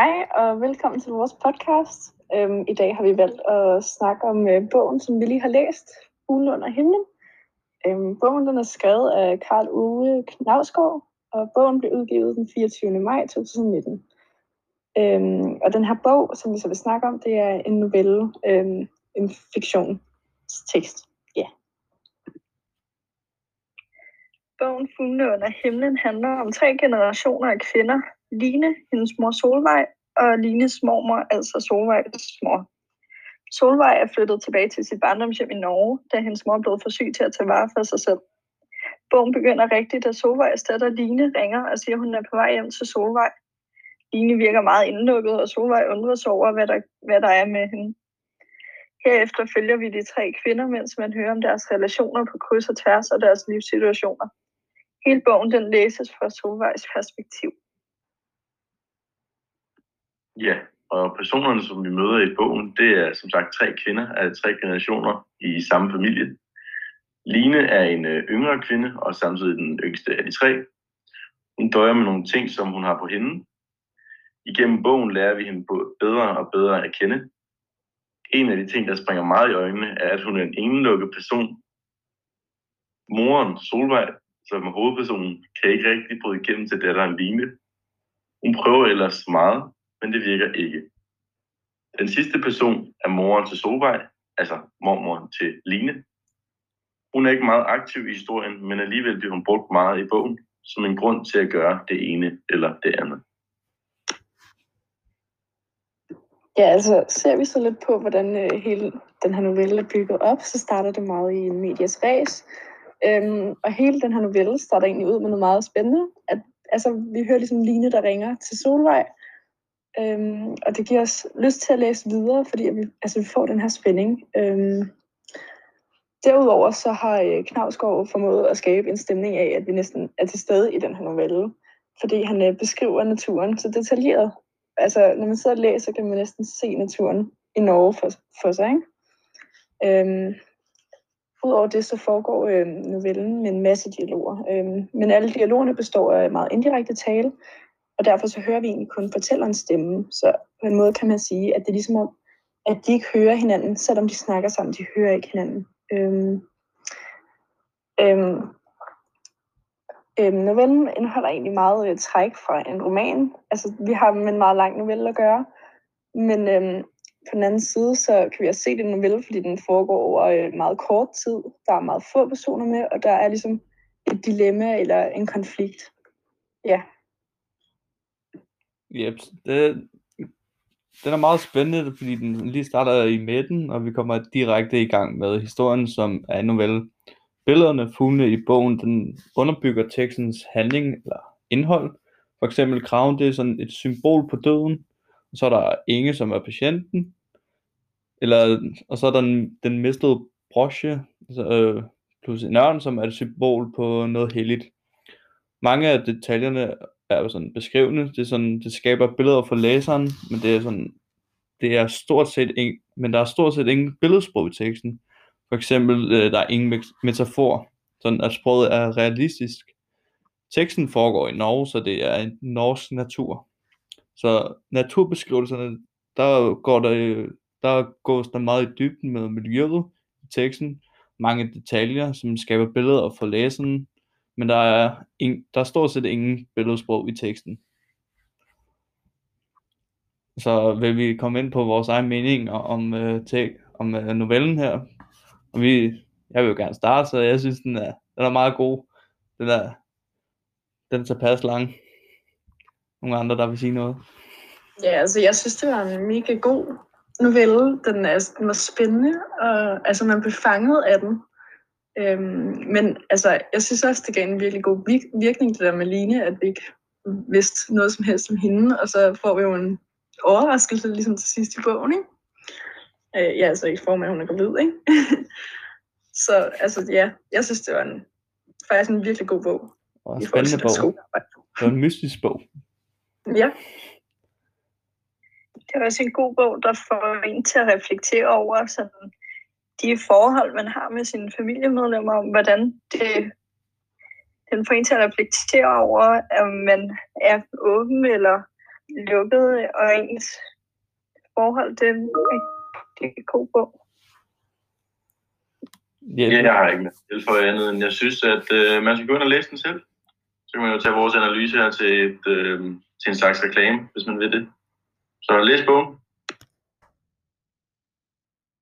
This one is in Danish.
Hej og velkommen til vores podcast. Øhm, I dag har vi valgt at snakke om øh, bogen, som vi lige har læst, Fugle under himlen. Øhm, bogen den er skrevet af Karl Uwe Knavsgaard, og bogen blev udgivet den 24. maj 2019. Øhm, og den her bog, som vi så vil snakke om, det er en novelle, øhm, en fiktionstekst. Ja. Yeah. Bogen Fugle under himlen handler om tre generationer af kvinder, Line, hendes mor Solvej, og Lines mormor, altså Solvejs mor. Solvej er flyttet tilbage til sit barndomshjem i Norge, da hendes mor blev for syg til at tage vare for sig selv. Bogen begynder rigtigt, da Solvejs datter Line ringer og siger, at hun er på vej hjem til Solvej. Line virker meget indlukket, og Solvej undrer sig over, hvad der, hvad der er med hende. Herefter følger vi de tre kvinder, mens man hører om deres relationer på kryds og tværs og deres livssituationer. Hele bogen den læses fra Solvejs perspektiv. Ja, og personerne, som vi møder i bogen, det er som sagt tre kvinder af tre generationer i samme familie. Line er en øh, yngre kvinde og samtidig den yngste af de tre. Hun døjer med nogle ting, som hun har på hende. Igennem bogen lærer vi hende bedre og bedre at kende. En af de ting, der springer meget i øjnene, er, at hun er en indelukket person. Moren, Solvej, som er hovedpersonen, kan ikke rigtig bryde igennem til datteren Line. Hun prøver ellers meget, men det virker ikke. Den sidste person er moren til Solvej, altså mormoren til Line. Hun er ikke meget aktiv i historien, men alligevel bliver hun brugt meget i bogen som en grund til at gøre det ene eller det andet. Ja, altså ser vi så lidt på, hvordan øh, hele den her novelle er bygget op, så starter det meget i en medias res. Øhm, og hele den her novelle starter egentlig ud med noget meget spændende. At, altså, vi hører ligesom Line, der ringer til Solvej, Øhm, og det giver os lyst til at læse videre, fordi vi, altså, vi får den her spænding. Øhm, derudover så har øh, Knavsgaard formået at skabe en stemning af, at vi næsten er til stede i den her novelle, fordi han øh, beskriver naturen så detaljeret. Altså, når man sidder og læser, kan man næsten se naturen i Norge for, for sig. Ikke? Øhm, Udover det, så foregår øh, novellen med en masse dialoger. Øhm, men alle dialogerne består af meget indirekte tale, og derfor så hører vi egentlig kun fortællerens stemme. Så på en måde kan man sige, at det er ligesom om, at de ikke hører hinanden, selvom de snakker sammen, de hører ikke hinanden. Øhm, øhm, øhm, novellen indeholder egentlig meget øh, træk fra en roman. Altså, vi har med en meget lang novelle at gøre. Men øhm, på den anden side, så kan vi også se den novelle, fordi den foregår over øh, meget kort tid. Der er meget få personer med, og der er ligesom et dilemma eller en konflikt. Ja. Yep, det, den er meget spændende, fordi den lige starter i midten, og vi kommer direkte i gang med historien, som er en novelle. Billederne, fuglene i bogen, den underbygger tekstens handling eller indhold. For eksempel kraven, det er sådan et symbol på døden, og så er der Inge, som er patienten, eller, og så er der den, den mistede broche, altså, øh, plus en ørn, som er et symbol på noget helligt. Mange af detaljerne er sådan beskrivende. Det, er sådan, det skaber billeder for læseren, men det er sådan, det er stort set ingen, men der er stort set ingen billedsprog i teksten. For eksempel, øh, der er ingen metafor, sådan at sproget er realistisk. Teksten foregår i Norge, så det er en norsk natur. Så naturbeskrivelserne, der går der, der gås der meget i dybden med miljøet i teksten. Mange detaljer, som skaber billeder for læseren, men der er, ing, der er stort set ingen billedsprog i teksten. Så vil vi komme ind på vores egen mening om, øh, te, om øh, novellen her. Og vi, jeg vil jo gerne starte, så jeg synes, den er, den er meget god. Den er, den er tilpas lang. Nogle andre, der vil sige noget? Ja, altså jeg synes, det var en mega god novelle. Den, er, den var spændende, og altså man blev fanget af den. Øhm, men altså, jeg synes også, det gav en virkelig god virkning, det der med Line, at vi ikke vidste noget som helst om hende, og så får vi jo en overraskelse ligesom til sidst i bogen, ikke? Øh, ja, altså i form af, at hun er gravid, ikke? så altså, ja, jeg synes, det var en, faktisk en virkelig god bog. Og en spændende bog. Det var en mystisk bog. Ja. Det er også en god bog, der får en til at reflektere over sådan, de forhold, man har med sine familiemedlemmer, om hvordan det, den får en til at reflektere over, om man er åben eller lukket og ens forhold til en rigtig god bog. Ja, det... jeg har ikke for andet, end jeg synes, at øh, man skal gå ind og læse den selv. Så kan man jo tage vores analyse her til, et, øh, til en slags reklame, hvis man vil det. Så læs bogen.